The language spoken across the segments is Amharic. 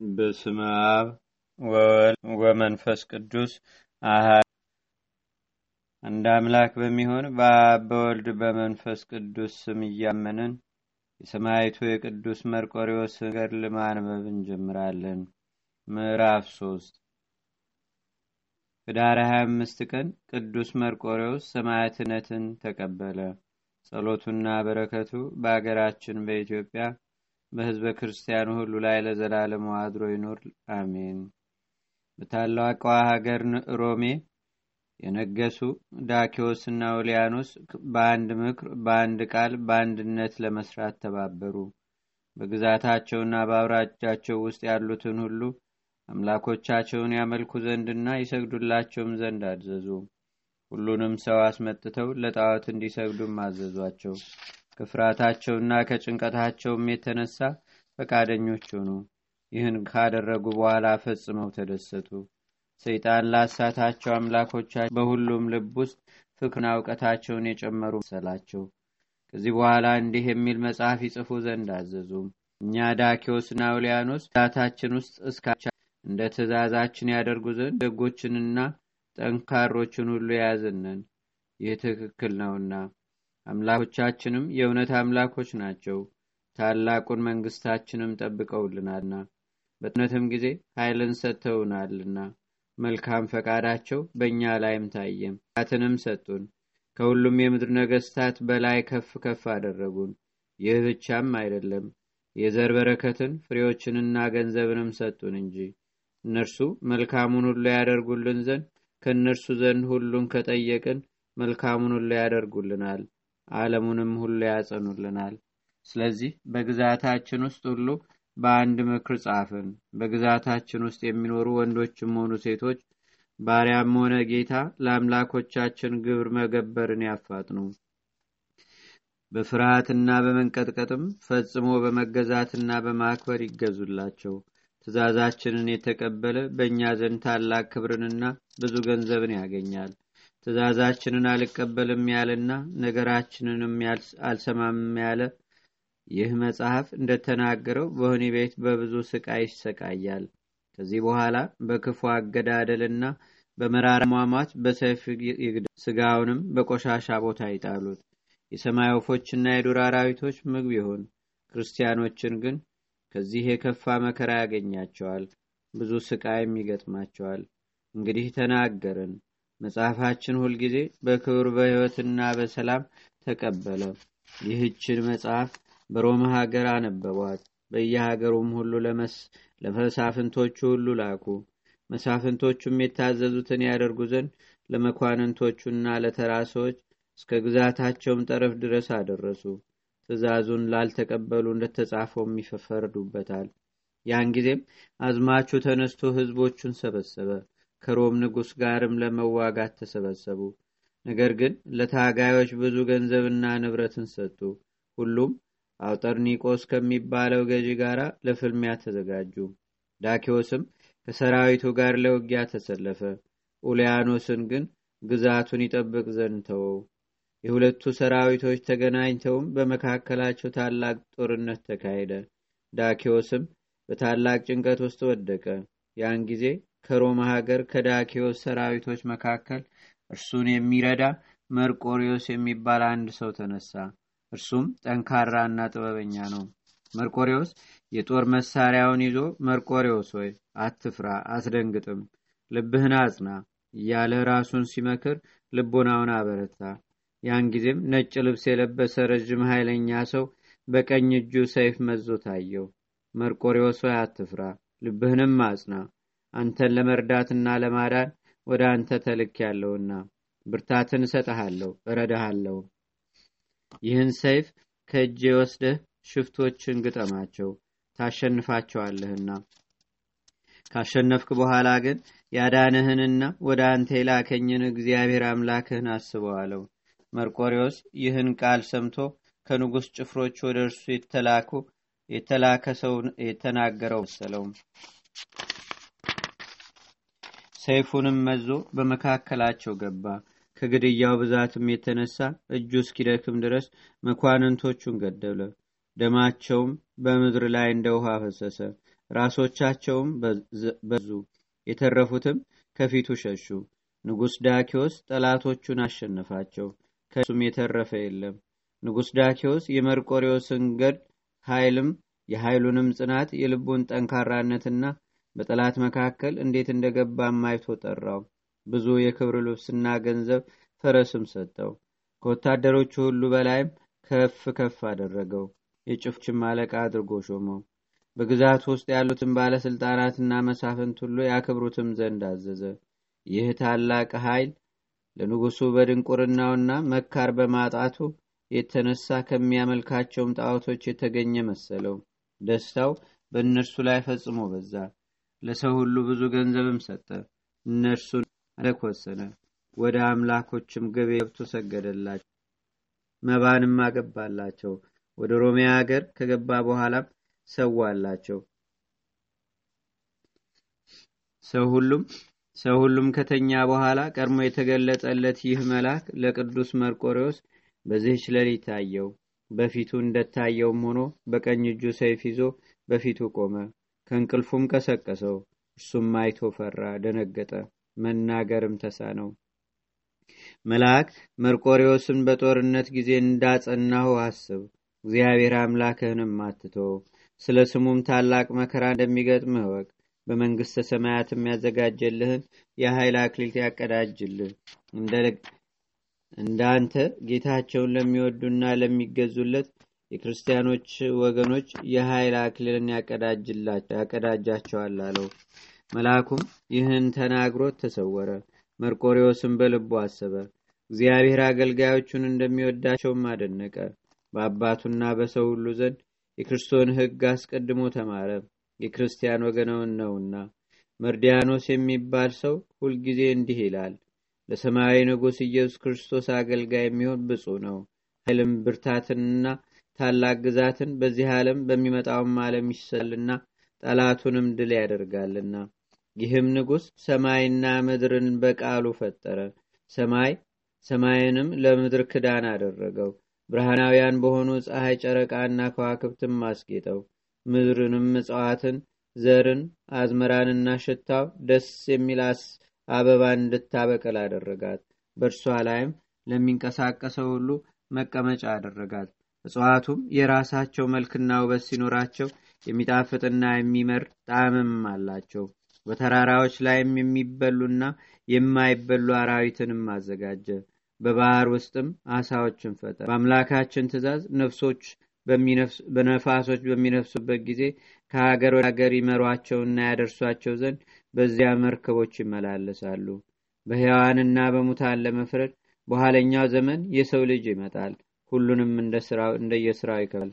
በስመ አብ ወወልድ ወመንፈስ ቅዱስ አሃ አንድ አምላክ በሚሆን በአብ በወልድ በመንፈስ ቅዱስ ስም እያመንን የሰማይቱ የቅዱስ መርቆሪዎስ ገድል ማንበብ እንጀምራለን። ምዕራፍ ሶስት ህዳር 25 ቀን ቅዱስ መርቆሪዎስ ሰማዕትነትን ተቀበለ። ጸሎቱና በረከቱ በአገራችን በኢትዮጵያ በህዝበ ክርስቲያኑ ሁሉ ላይ ለዘላለሙ አድሮ ይኑር፣ አሜን። በታላቋ ሀገር ሮሜ የነገሱ ዳኪዎስና ኦሊያኖስ በአንድ ምክር፣ በአንድ ቃል፣ በአንድነት ለመስራት ተባበሩ። በግዛታቸውና በአውራጃቸው ውስጥ ያሉትን ሁሉ አምላኮቻቸውን ያመልኩ ዘንድና ይሰግዱላቸውም ዘንድ አዘዙ። ሁሉንም ሰው አስመጥተው ለጣዖት እንዲሰግዱም አዘዟቸው። ከፍርሃታቸውና ከጭንቀታቸውም የተነሳ ፈቃደኞች ሆኑ። ይህን ካደረጉ በኋላ ፈጽመው ተደሰቱ። ሰይጣን ላሳታቸው አምላኮቻቸው በሁሉም ልብ ውስጥ ፍቅርና እውቀታቸውን የጨመሩ መሰላቸው። ከዚህ በኋላ እንዲህ የሚል መጽሐፍ ይጽፉ ዘንድ አዘዙ። እኛ ዳኪዎስና አውሊያኖስ ዛታችን ውስጥ እስካቻ እንደ ትእዛዛችን ያደርጉ ዘንድ ደጎችንና ጠንካሮችን ሁሉ የያዝነን። ይህ ትክክል ነውና አምላኮቻችንም የእውነት አምላኮች ናቸው። ታላቁን መንግስታችንም ጠብቀውልናልና በጥነትም ጊዜ ኃይልን ሰጥተውናልና መልካም ፈቃዳቸው በእኛ ላይም ታየም። ትንም ሰጡን። ከሁሉም የምድር ነገስታት በላይ ከፍ ከፍ አደረጉን። ይህ ብቻም አይደለም፣ የዘር በረከትን ፍሬዎችንና ገንዘብንም ሰጡን እንጂ እነርሱ መልካሙን ሁሉ ያደርጉልን ዘንድ ከእነርሱ ዘንድ ሁሉን ከጠየቅን መልካሙን ሁሉ ያደርጉልናል፣ ዓለሙንም ሁሉ ያጸኑልናል። ስለዚህ በግዛታችን ውስጥ ሁሉ በአንድ ምክር ጻፍን። በግዛታችን ውስጥ የሚኖሩ ወንዶችም ሆኑ ሴቶች፣ ባሪያም ሆነ ጌታ ለአምላኮቻችን ግብር መገበርን ያፋጥኑ። በፍርሃትና በመንቀጥቀጥም ፈጽሞ በመገዛትና በማክበር ይገዙላቸው። ትእዛዛችንን የተቀበለ በእኛ ዘንድ ታላቅ ክብርንና ብዙ ገንዘብን ያገኛል። ትእዛዛችንን አልቀበልም ያለና ነገራችንንም አልሰማም ያለ ይህ መጽሐፍ እንደተናገረው በወህኒ ቤት በብዙ ስቃይ ይሰቃያል። ከዚህ በኋላ በክፉ አገዳደልና በመራራ ሟሟት በሰይፍ ስጋውንም በቆሻሻ ቦታ ይጣሉት። የሰማይ ወፎችና የዱር አራዊቶች ምግብ ይሁን። ክርስቲያኖችን ግን ከዚህ የከፋ መከራ ያገኛቸዋል፣ ብዙ ስቃይም ይገጥማቸዋል። እንግዲህ ተናገርን። መጽሐፋችን ሁልጊዜ በክብር በሕይወትና በሰላም ተቀበለ። ይህችን መጽሐፍ በሮማ ሀገር አነበቧት። በየሀገሩም ሁሉ ለመሳፍንቶቹ ሁሉ ላኩ። መሳፍንቶቹም የታዘዙትን ያደርጉ ዘንድ ለመኳንንቶቹና ለተራ ሰዎች እስከ ግዛታቸውም ጠረፍ ድረስ አደረሱ። ትእዛዙን ላልተቀበሉ እንደተጻፈውም ይፈርዱበታል። ያን ጊዜም አዝማቹ ተነስቶ ህዝቦቹን ሰበሰበ። ከሮም ንጉሥ ጋርም ለመዋጋት ተሰበሰቡ። ነገር ግን ለታጋዮች ብዙ ገንዘብና ንብረትን ሰጡ። ሁሉም አውጠርኒቆስ ከሚባለው ገዢ ጋር ለፍልሚያ ተዘጋጁ። ዳኪዎስም ከሰራዊቱ ጋር ለውጊያ ተሰለፈ። ኡሊያኖስን ግን ግዛቱን ይጠብቅ ዘንድ ተወው። የሁለቱ ሰራዊቶች ተገናኝተውም በመካከላቸው ታላቅ ጦርነት ተካሄደ። ዳኪዎስም በታላቅ ጭንቀት ውስጥ ወደቀ። ያን ጊዜ ከሮማ ሀገር ከዳኪዎስ ሰራዊቶች መካከል እርሱን የሚረዳ መርቆሪዎስ የሚባል አንድ ሰው ተነሳ። እርሱም ጠንካራና ጥበበኛ ነው። መርቆሪዎስ የጦር መሳሪያውን ይዞ መርቆሪዎስ ሆይ አትፍራ፣ አትደንግጥም፣ ልብህን አጽና እያለ ራሱን ሲመክር ልቦናውን አበረታ። ያን ጊዜም ነጭ ልብስ የለበሰ ረዥም ኃይለኛ ሰው በቀኝ እጁ ሰይፍ መዞ ታየው። መርቆሪዎስ ሆይ አትፍራ፣ ልብህንም አጽና፣ አንተን ለመርዳትና ለማዳን ወደ አንተ ተልክ ያለውና ብርታትን እሰጠሃለሁ፣ እረዳሃለሁ። ይህን ሰይፍ ከእጄ ወስደህ ሽፍቶችን ግጠማቸው፣ ታሸንፋቸዋለህና ካሸነፍክ በኋላ ግን ያዳንህንና ወደ አንተ የላከኝን እግዚአብሔር አምላክህን አስበዋለሁ። መርቆሪዎስ ይህን ቃል ሰምቶ ከንጉሥ ጭፍሮች ወደ እርሱ የተላከ ሰው የተናገረው መሰለውም። ሰይፉንም መዞ በመካከላቸው ገባ። ከግድያው ብዛትም የተነሳ እጁ እስኪደክም ድረስ መኳንንቶቹን ገደለ። ደማቸውም በምድር ላይ እንደ ውሃ ፈሰሰ። ራሶቻቸውም በዙ የተረፉትም ከፊቱ ሸሹ ንጉሥ ዳኪዎስ ጠላቶቹን አሸነፋቸው ከሱም የተረፈ የለም ንጉሥ ዳኪዎስ የመርቆሪዎስን ገድ ኃይልም የኃይሉንም ጽናት የልቡን ጠንካራነትና በጠላት መካከል እንዴት እንደገባ ማይቶ ጠራው። ብዙ የክብር ልብስና ገንዘብ ፈረስም ሰጠው። ከወታደሮቹ ሁሉ በላይም ከፍ ከፍ አደረገው። የጭፍችም አለቃ አድርጎ ሾመው። በግዛት ውስጥ ያሉትን ባለስልጣናትና መሳፍንት ሁሉ ያክብሩትም ዘንድ አዘዘ። ይህ ታላቅ ኃይል ለንጉሱ በድንቁርናውና መካር በማጣቱ የተነሳ ከሚያመልካቸውም ጣዖቶች የተገኘ መሰለው። ደስታው በእነርሱ ላይ ፈጽሞ በዛ ለሰው ሁሉ ብዙ ገንዘብም ሰጠ። እነርሱን አለክ ወሰነ ወደ አምላኮችም ገቤ ገብቶ ሰገደላቸው መባንም አገባላቸው። ወደ ሮሚያ ሀገር ከገባ በኋላም ሰዋላቸው። ሰው ሁሉም ሰው ሁሉም ከተኛ በኋላ ቀድሞ የተገለጸለት ይህ መልአክ ለቅዱስ መርቆሬዎስ በዚህች ሌሊት ታየው በፊቱ እንደታየውም ሆኖ በቀኝ እጁ ሰይፍ ይዞ በፊቱ ቆመ ከእንቅልፉም ቀሰቀሰው። እርሱም አይቶ ፈራ ደነገጠ መናገርም ተሳነው። መልአክ መርቆሬዎስን በጦርነት ጊዜ እንዳጸናሁ አስብ። እግዚአብሔር አምላክህንም አትቶ ስለ ስሙም ታላቅ መከራ እንደሚገጥምህ ወቅ በመንግሥተ ሰማያትም ያዘጋጀልህን የኃይል አክሊል ያቀዳጅልህ። እንደ አንተ ጌታቸውን ለሚወዱና ለሚገዙለት የክርስቲያኖች ወገኖች የኃይል አክሊልን ያቀዳጃቸዋል አለው። መልአኩም ይህን ተናግሮት ተሰወረ። መርቆሪዎስም በልቡ አሰበ። እግዚአብሔር አገልጋዮቹን እንደሚወዳቸውም አደነቀ። በአባቱና በሰው ሁሉ ዘንድ የክርስቶን ህግ አስቀድሞ ተማረ። የክርስቲያን ወገነውን ነውና። መርዲያኖስ የሚባል ሰው ሁልጊዜ እንዲህ ይላል። ለሰማያዊ ንጉሥ ኢየሱስ ክርስቶስ አገልጋይ የሚሆን ብፁ ነው። ኃይልም ብርታትንና ታላቅ ግዛትን በዚህ ዓለም በሚመጣውም ዓለም ይሰልና ጠላቱንም ድል ያደርጋልና። ይህም ንጉሥ ሰማይና ምድርን በቃሉ ፈጠረ። ሰማይ ሰማይንም ለምድር ክዳን አደረገው። ብርሃናውያን በሆኑ ፀሐይ ጨረቃና ከዋክብትም አስጌጠው። ምድርንም እጽዋትን ዘርን አዝመራንና ሽታው ደስ የሚል አበባን እንድታበቅል አደረጋት። በእርሷ ላይም ለሚንቀሳቀሰው ሁሉ መቀመጫ አደረጋት እጽዋቱም የራሳቸው መልክና ውበት ሲኖራቸው የሚጣፍጥና የሚመር ጣዕምም አላቸው። በተራራዎች ላይም የሚበሉና የማይበሉ አራዊትንም አዘጋጀ። በባህር ውስጥም አሳዎችን ፈጠረ። በአምላካችን ትእዛዝ ነፍሶች በነፋሶች በሚነፍሱበት ጊዜ ከሀገር ወደ ሀገር ይመሯቸውና ያደርሷቸው ዘንድ በዚያ መርከቦች ይመላለሳሉ። በሕያዋንና በሙታን ለመፍረድ በኋለኛው ዘመን የሰው ልጅ ይመጣል ሁሉንም እንደየስራው ይከባል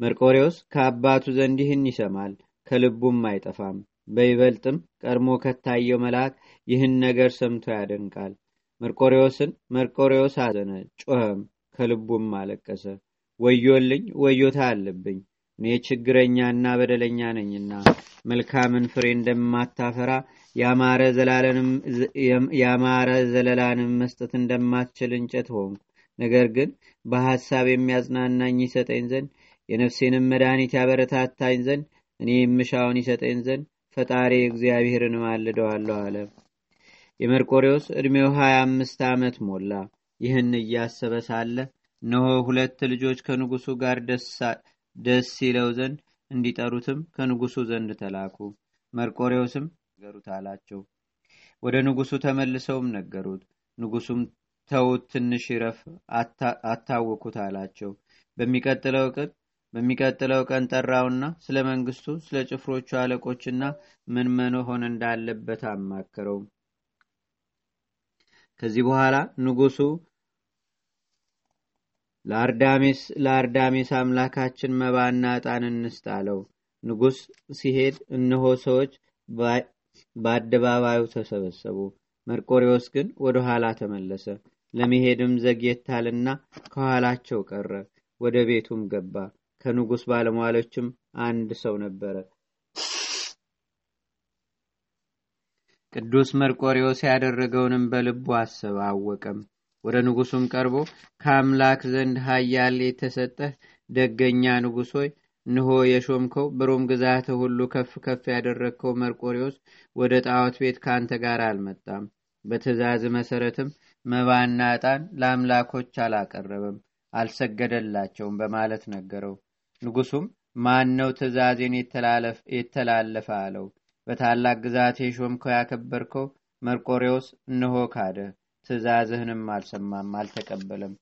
መርቆሬዎስ ከአባቱ ዘንድ ይህን ይሰማል ከልቡም አይጠፋም። በይበልጥም ቀድሞ ከታየው መልአክ ይህን ነገር ሰምቶ ያደንቃል። መርቆሬዎስን መርቆሬዎስ አዘነ ጮኸም ከልቡም አለቀሰ። ወዮልኝ ወዮታ አለብኝ። እኔ ችግረኛና በደለኛ ነኝና መልካምን ፍሬ እንደማታፈራ ያማረ ዘለላንም መስጠት እንደማትችል እንጨት ሆንኩ ነገር ግን በሐሳብ የሚያጽናናኝ ይሰጠኝ ዘንድ የነፍሴንም መድኃኒት ያበረታታኝ ዘንድ እኔ የምሻውን ይሰጠኝ ዘንድ ፈጣሪ እግዚአብሔርን ማልደዋለሁ አለ። የመርቆሬዎስ ዕድሜው ሀያ አምስት ዓመት ሞላ። ይህን እያሰበ ሳለ እነሆ ሁለት ልጆች ከንጉሱ ጋር ደስ ይለው ዘንድ እንዲጠሩትም ከንጉሱ ዘንድ ተላኩ። መርቆሬዎስም ነገሩት አላቸው። ወደ ንጉሱ ተመልሰውም ነገሩት። ንጉሱም ተውት ትንሽ ይረፍ አታወኩት አላቸው። በሚቀጥለው ቀን በሚቀጥለው ቀን ጠራውና ስለ መንግስቱ ስለ ጭፍሮቹ አለቆችና ምን መሆን እንዳለበት አማከረው። ከዚህ በኋላ ንጉሱ ለአርዳሜስ አምላካችን መባና ዕጣን እንስጥ አለው። ንጉስ ሲሄድ እነሆ ሰዎች በአደባባዩ ተሰበሰቡ። መርቆሪዎስ ግን ወደ ኋላ ተመለሰ ለመሄድም ዘግየታልና ከኋላቸው ቀረ ወደ ቤቱም ገባ። ከንጉስ ባለሟሎችም አንድ ሰው ነበረ። ቅዱስ መርቆሪዎስ ያደረገውንም በልቡ አሰበ አወቀም። ወደ ንጉሱም ቀርቦ ከአምላክ ዘንድ ሀያል የተሰጠህ ደገኛ ንጉሥ ሆይ እንሆ የሾምከው በሮም ግዛት ሁሉ ከፍ ከፍ ያደረግከው መርቆሪዎስ ወደ ጣዖት ቤት ከአንተ ጋር አልመጣም። በትእዛዝ መሰረትም መባና ዕጣን ለአምላኮች አላቀረበም፣ አልሰገደላቸውም በማለት ነገረው። ንጉሱም ማን ነው ትእዛዜን የተላለፈ አለው። በታላቅ ግዛት የሾምከው ያከበርከው መርቆሬዎስ እነሆ ካደ፣ ትእዛዝህንም አልሰማም፣ አልተቀበለም።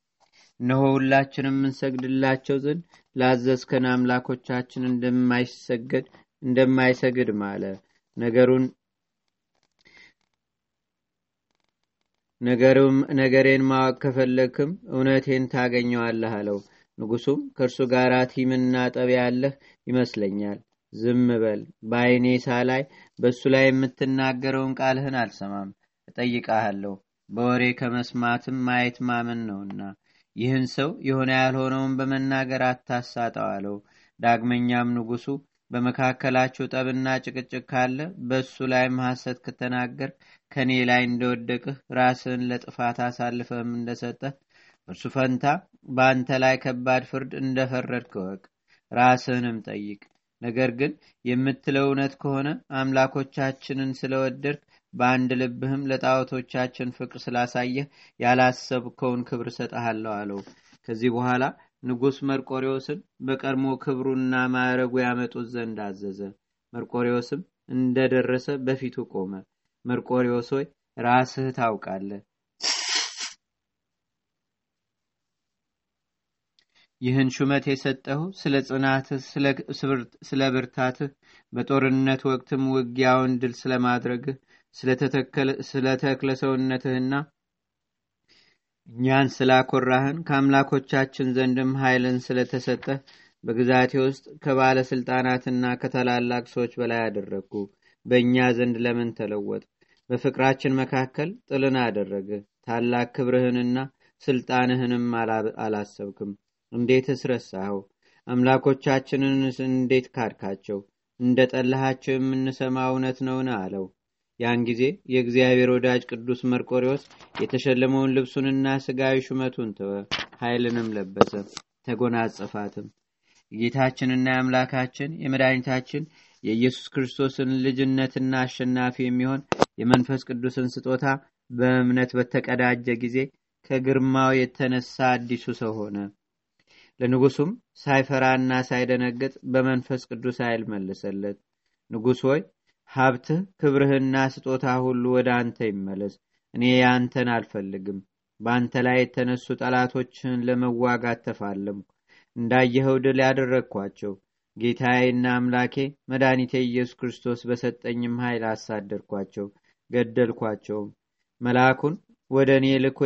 እነሆ ሁላችንም እንሰግድላቸው ዘንድ ላዘዝከን አምላኮቻችን እንደማይሰግድ ማለ። ነገሩን ነገሬን ማወቅ ከፈለግክም እውነቴን ታገኘዋለህ አለው። ንጉሱም ከእርሱ ጋር ቲምና ጠብ ያለህ ይመስለኛል። ዝም በል፣ በአይኔ ሳላይ በእሱ ላይ የምትናገረውን ቃልህን አልሰማም። እጠይቃሃለሁ፣ በወሬ ከመስማትም ማየት ማመን ነውና ይህን ሰው የሆነ ያልሆነውን በመናገር አታሳጠው አለው። ዳግመኛም ንጉሱ በመካከላቸው ጠብና ጭቅጭቅ ካለ በእሱ ላይም ሐሰት ከተናገር ከእኔ ላይ እንደወደቅህ ራስህን ለጥፋት አሳልፈህም እንደሰጠህ እርሱ ፈንታ በአንተ ላይ ከባድ ፍርድ እንደፈረድክ እወቅ። ራስህንም ጠይቅ። ነገር ግን የምትለው እውነት ከሆነ አምላኮቻችንን ስለወደድክ በአንድ ልብህም ለጣዖቶቻችን ፍቅር ስላሳየህ ያላሰብከውን ክብር እሰጠሃለሁ አለው። ከዚህ በኋላ ንጉሥ መርቆሪዎስን በቀድሞ ክብሩና ማዕረጉ ያመጡት ዘንድ አዘዘ። መርቆሪዎስም እንደደረሰ በፊቱ ቆመ። መርቆሪዎስ ሆይ ራስህ ታውቃለህ። ይህን ሹመት የሰጠሁ ስለ ጽናትህ፣ ስለ ብርታትህ፣ በጦርነት ወቅትም ውጊያውን ድል ስለማድረግህ፣ ስለ ተክለ ሰውነትህና እኛን ስላኮራህን ከአምላኮቻችን ዘንድም ኃይልን ስለተሰጠህ በግዛቴ ውስጥ ከባለስልጣናትና ከታላላቅ ሰዎች በላይ አደረግኩ። በእኛ ዘንድ ለምን ተለወጥ? በፍቅራችን መካከል ጥልን አደረገ። ታላቅ ክብርህንና ስልጣንህንም አላሰብክም። እንዴት እስረሳኸው? አምላኮቻችንን እንዴት ካድካቸው? እንደ ጠላሃቸው የምንሰማ እውነት ነውን? አለው። ያን ጊዜ የእግዚአብሔር ወዳጅ ቅዱስ መርቆሪዎስ የተሸለመውን ልብሱንና ስጋዊ ሹመቱን ተወ፣ ኃይልንም ለበሰ፣ ተጎናጸፋትም። የጌታችንና የአምላካችን የመድኃኒታችን የኢየሱስ ክርስቶስን ልጅነትና አሸናፊ የሚሆን የመንፈስ ቅዱስን ስጦታ በእምነት በተቀዳጀ ጊዜ ከግርማው የተነሳ አዲሱ ሰው ሆነ። ለንጉሱም ሳይፈራና ሳይደነግጥ በመንፈስ ቅዱስ ኃይል መለሰለት። ንጉሥ ሆይ ሀብትህ፣ ክብርህና ስጦታ ሁሉ ወደ አንተ ይመለስ። እኔ ያንተን አልፈልግም። በአንተ ላይ የተነሱ ጠላቶችህን ለመዋጋት ተፋለምኩ። እንዳየኸው ድል ያደረግኳቸው ጌታዬና አምላኬ መድኃኒቴ ኢየሱስ ክርስቶስ በሰጠኝም ኃይል አሳደድኳቸው፣ ገደልኳቸውም። መልአኩን ወደ እኔ ልኮ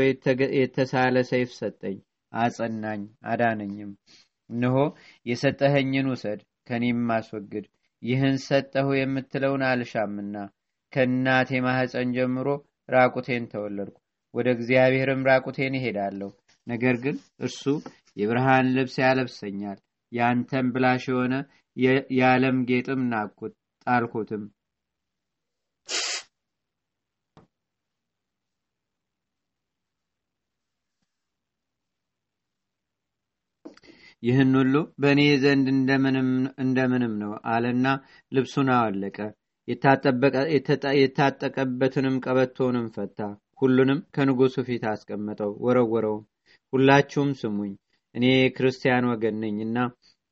የተሳለ ሰይፍ ሰጠኝ፣ አጸናኝ፣ አዳነኝም። እነሆ የሰጠኸኝን ውሰድ፣ ከኔም አስወግድ። ይህን ሰጠሁ የምትለውን አልሻምና ከእናቴ ማኅፀን ጀምሮ ራቁቴን ተወለድኩ። ወደ እግዚአብሔርም ራቁቴን ይሄዳለሁ። ነገር ግን እርሱ የብርሃን ልብስ ያለብሰኛል። ያንተም ብላሽ የሆነ የዓለም ጌጥም ናቅኩት፣ ጣልኩትም። ይህን ሁሉ በእኔ ዘንድ እንደምንም ነው አለና ልብሱን አወለቀ። የታጠቀበትንም ቀበቶንም ፈታ። ሁሉንም ከንጉሱ ፊት አስቀመጠው፣ ወረወረውም። ሁላችሁም ስሙኝ፣ እኔ ክርስቲያን ወገን ነኝና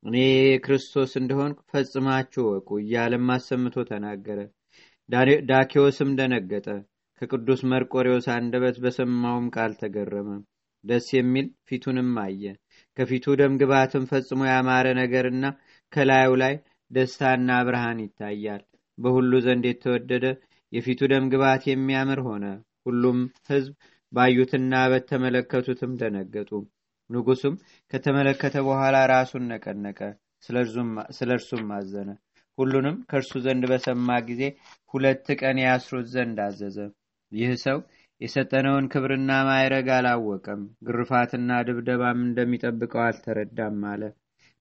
እኔ ክርስቶስ እንደሆን ፈጽማችሁ ወቁ እያለም አሰምቶ ተናገረ። ዳኪዎስም ደነገጠ፣ ከቅዱስ መርቆሬዎስ አንደበት በሰማውም ቃል ተገረመ። ደስ የሚል ፊቱንም አየ። ከፊቱ ደም ግባትም ፈጽሞ ያማረ ነገርና ከላዩ ላይ ደስታና ብርሃን ይታያል። በሁሉ ዘንድ የተወደደ የፊቱ ደም ግባት የሚያምር ሆነ። ሁሉም ሕዝብ ባዩትና በተመለከቱትም ደነገጡ። ንጉሱም ከተመለከተ በኋላ ራሱን ነቀነቀ፣ ስለ እርሱም አዘነ። ሁሉንም ከእርሱ ዘንድ በሰማ ጊዜ ሁለት ቀን ያስሩት ዘንድ አዘዘ። ይህ ሰው የሰጠነውን ክብርና ማይረግ አላወቀም፣ ግርፋትና ድብደባም እንደሚጠብቀው አልተረዳም አለ።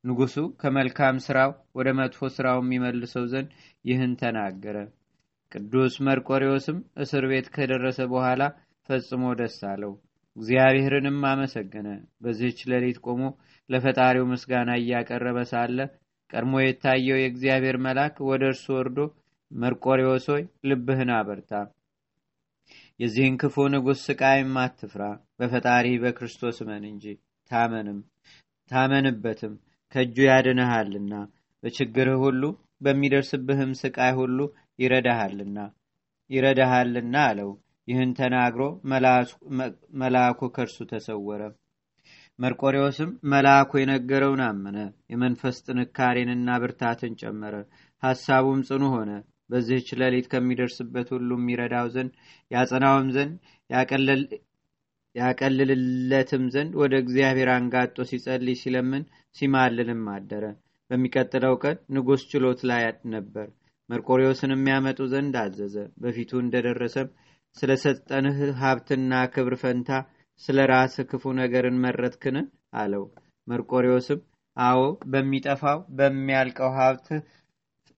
ንጉሱ ከመልካም ስራው ወደ መጥፎ ስራው የሚመልሰው ዘንድ ይህን ተናገረ። ቅዱስ መርቆሬዎስም እስር ቤት ከደረሰ በኋላ ፈጽሞ ደስ አለው። እግዚአብሔርንም አመሰገነ። በዚህች ሌሊት ቆሞ ለፈጣሪው ምስጋና እያቀረበ ሳለ ቀድሞ የታየው የእግዚአብሔር መልአክ ወደ እርሱ ወርዶ መርቆሪዎስ ሆይ ልብህን አበርታ የዚህን ክፉ ንጉሥ ስቃይም አትፍራ በፈጣሪ በክርስቶስ እመን እንጂ ታመንም ታመንበትም ከእጁ ያድንሃልና በችግርህ ሁሉ በሚደርስብህም ስቃይ ሁሉ ይረዳሃልና ይረዳሃልና አለው። ይህን ተናግሮ መልአኩ ከእርሱ ተሰወረ። መርቆሪዎስም መልአኩ የነገረውን አመነ የመንፈስ ጥንካሬንና ብርታትን ጨመረ ሐሳቡም ጽኑ ሆነ በዚህች ሌሊት ከሚደርስበት ሁሉ የሚረዳው ዘንድ ያጸናውም ዘንድ ያቀልልለትም ዘንድ ወደ እግዚአብሔር አንጋጦ ሲጸልይ ሲለምን ሲማልልም አደረ። በሚቀጥለው ቀን ንጉሥ ችሎት ላይ ነበር። መርቆሪዎስን የሚያመጡ ዘንድ አዘዘ። በፊቱ እንደደረሰም ስለ ሰጠንህ ሀብትና ክብር ፈንታ ስለ ራስህ ክፉ ነገርን መረጥክን? አለው። መርቆሪዎስም አዎ በሚጠፋው በሚያልቀው ሀብት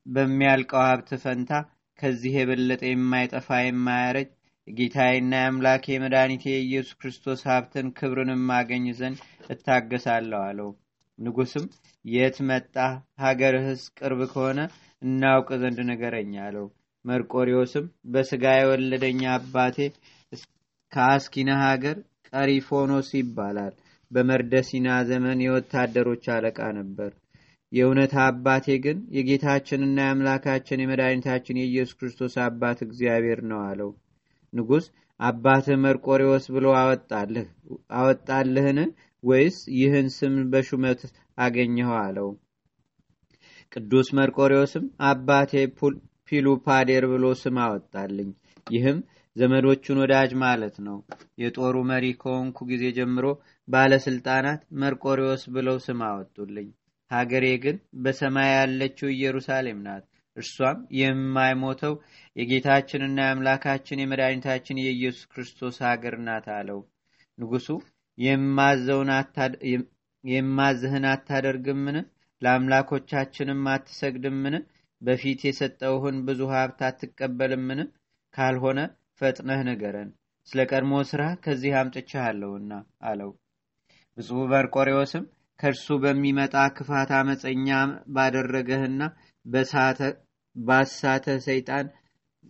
በሚያልቀው ሀብት ፈንታ ከዚህ የበለጠ የማይጠፋ የማያረጅ የጌታዬና የአምላኬ የመድኃኒቴ የኢየሱስ ክርስቶስ ሀብትን ክብርንም ማገኝ ዘንድ እታገሳለሁ አለው። ንጉስም የት መጣ? ሀገርህስ ቅርብ ከሆነ እናውቅ ዘንድ ንገረኝ አለው። መርቆሪዎስም በስጋ የወለደኝ አባቴ ከአስኪና ሀገር ቀሪፎኖስ ይባላል። በመርደሲና ዘመን የወታደሮች አለቃ ነበር የእውነት አባቴ ግን የጌታችንና የአምላካችን የመድኃኒታችን የኢየሱስ ክርስቶስ አባት እግዚአብሔር ነው አለው። ንጉሥ አባትህ መርቆሪዎስ ብሎ አወጣልህን? ወይስ ይህን ስም በሹመት አገኘኸው አለው። ቅዱስ መርቆሪዎስም አባቴ ፒሉፓዴር ብሎ ስም አወጣልኝ። ይህም ዘመዶቹን ወዳጅ ማለት ነው። የጦሩ መሪ ከሆንኩ ጊዜ ጀምሮ ባለስልጣናት መርቆሪዎስ ብለው ስም አወጡልኝ ሀገሬ ግን በሰማይ ያለችው ኢየሩሳሌም ናት። እርሷም የማይሞተው የጌታችንና የአምላካችን የመድኃኒታችን የኢየሱስ ክርስቶስ ሀገር ናት አለው። ንጉሱ የማዝህን አታደርግምን? ለአምላኮቻችንም አትሰግድምን? በፊት የሰጠውህን ብዙ ሀብት አትቀበልምን? ካልሆነ ፈጥነህ ንገረን። ስለ ቀድሞ ስራ ከዚህ አምጥቻለሁና አለው። ብፁዕ መርቆሬዎስም ከእርሱ በሚመጣ ክፋት አመፀኛ ባደረገህና ባሳተ ሰይጣን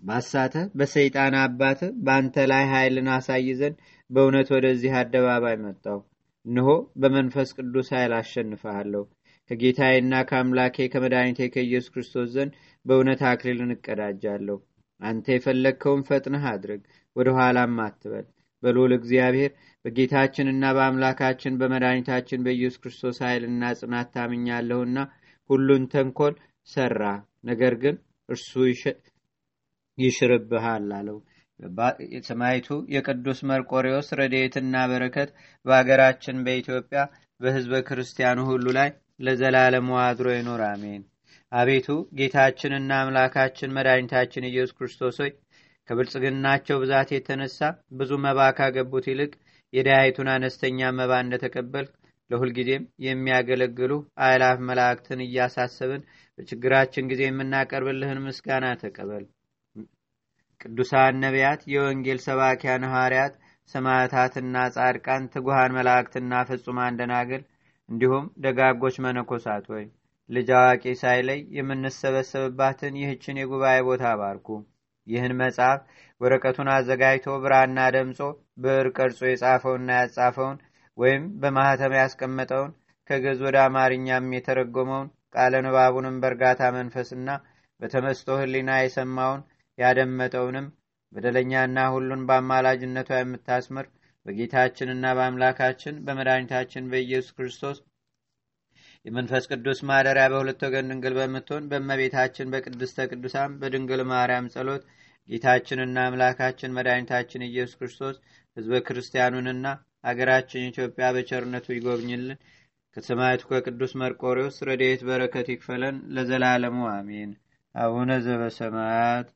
ባሳተ በሰይጣን አባት በአንተ ላይ ኃይልን አሳይ ዘንድ በእውነት ወደዚህ አደባባይ መጣው እንሆ በመንፈስ ቅዱስ ኃይል አሸንፈሃለሁ ከጌታዬና ከአምላኬ ከመድኃኒቴ ከኢየሱስ ክርስቶስ ዘንድ በእውነት አክሊልን እቀዳጃለሁ። አንተ የፈለግከውን ፈጥነህ አድርግ ወደ ኋላም አትበል። በልዑል እግዚአብሔር በጌታችንና በአምላካችን በመድኃኒታችን በኢየሱስ ክርስቶስ ኃይልና ጽናት ታምኛለሁና ሁሉን ተንኮል ሰራ። ነገር ግን እርሱ ይሽርብሃል አለው። ሰማይቱ የቅዱስ መርቆሬዎስ ረድኤትና በረከት በሀገራችን በኢትዮጵያ በህዝበ ክርስቲያኑ ሁሉ ላይ ለዘላለሙ አድሮ ይኖር አሜን። አቤቱ ጌታችንና አምላካችን መድኃኒታችን ኢየሱስ ክርስቶስ ሆይ ከብልጽግናቸው ብዛት የተነሳ ብዙ መባ ካገቡት ይልቅ የዳያይቱን አነስተኛ መባ እንደተቀበልክ ለሁልጊዜም የሚያገለግሉ አእላፍ መላእክትን እያሳሰብን በችግራችን ጊዜ የምናቀርብልህን ምስጋና ተቀበል። ቅዱሳን ነቢያት የወንጌል ሰባኪያን ሐዋርያት ሰማዕታትና ጻድቃን ትጉሃን መላእክትና ፍጹማን ደናግል እንዲሁም ደጋጎች መነኮሳት ሆይ ልጅ አዋቂ ሳይለይ የምንሰበሰብባትን ይህችን የጉባኤ ቦታ ባርኩ። ይህን መጽሐፍ ወረቀቱን አዘጋጅቶ ብራና ደምጾ ብዕር ቀርጾ የጻፈውና ያጻፈውን ወይም በማህተም ያስቀመጠውን ከገዝ ወደ አማርኛም የተረጎመውን ቃለ ንባቡንም በእርጋታ መንፈስና በተመስጦ ህሊና የሰማውን ያደመጠውንም በደለኛና ሁሉን በአማላጅነቷ የምታስምር በጌታችንና በአምላካችን በመድኃኒታችን በኢየሱስ ክርስቶስ የመንፈስ ቅዱስ ማደሪያ በሁለት ወገን ድንግል በምትሆን በእመቤታችን በቅድስተ ቅዱሳን በድንግል ማርያም ጸሎት ጌታችንና አምላካችን መድኃኒታችን ኢየሱስ ክርስቶስ ህዝበ ክርስቲያኑንና አገራችን ኢትዮጵያ በቸርነቱ ይጎብኝልን። ከሰማያቱ ከቅዱስ መርቆሪዎስ ረድኤት በረከት ይክፈለን ለዘላለሙ አሜን። አቡነ ዘበሰማያት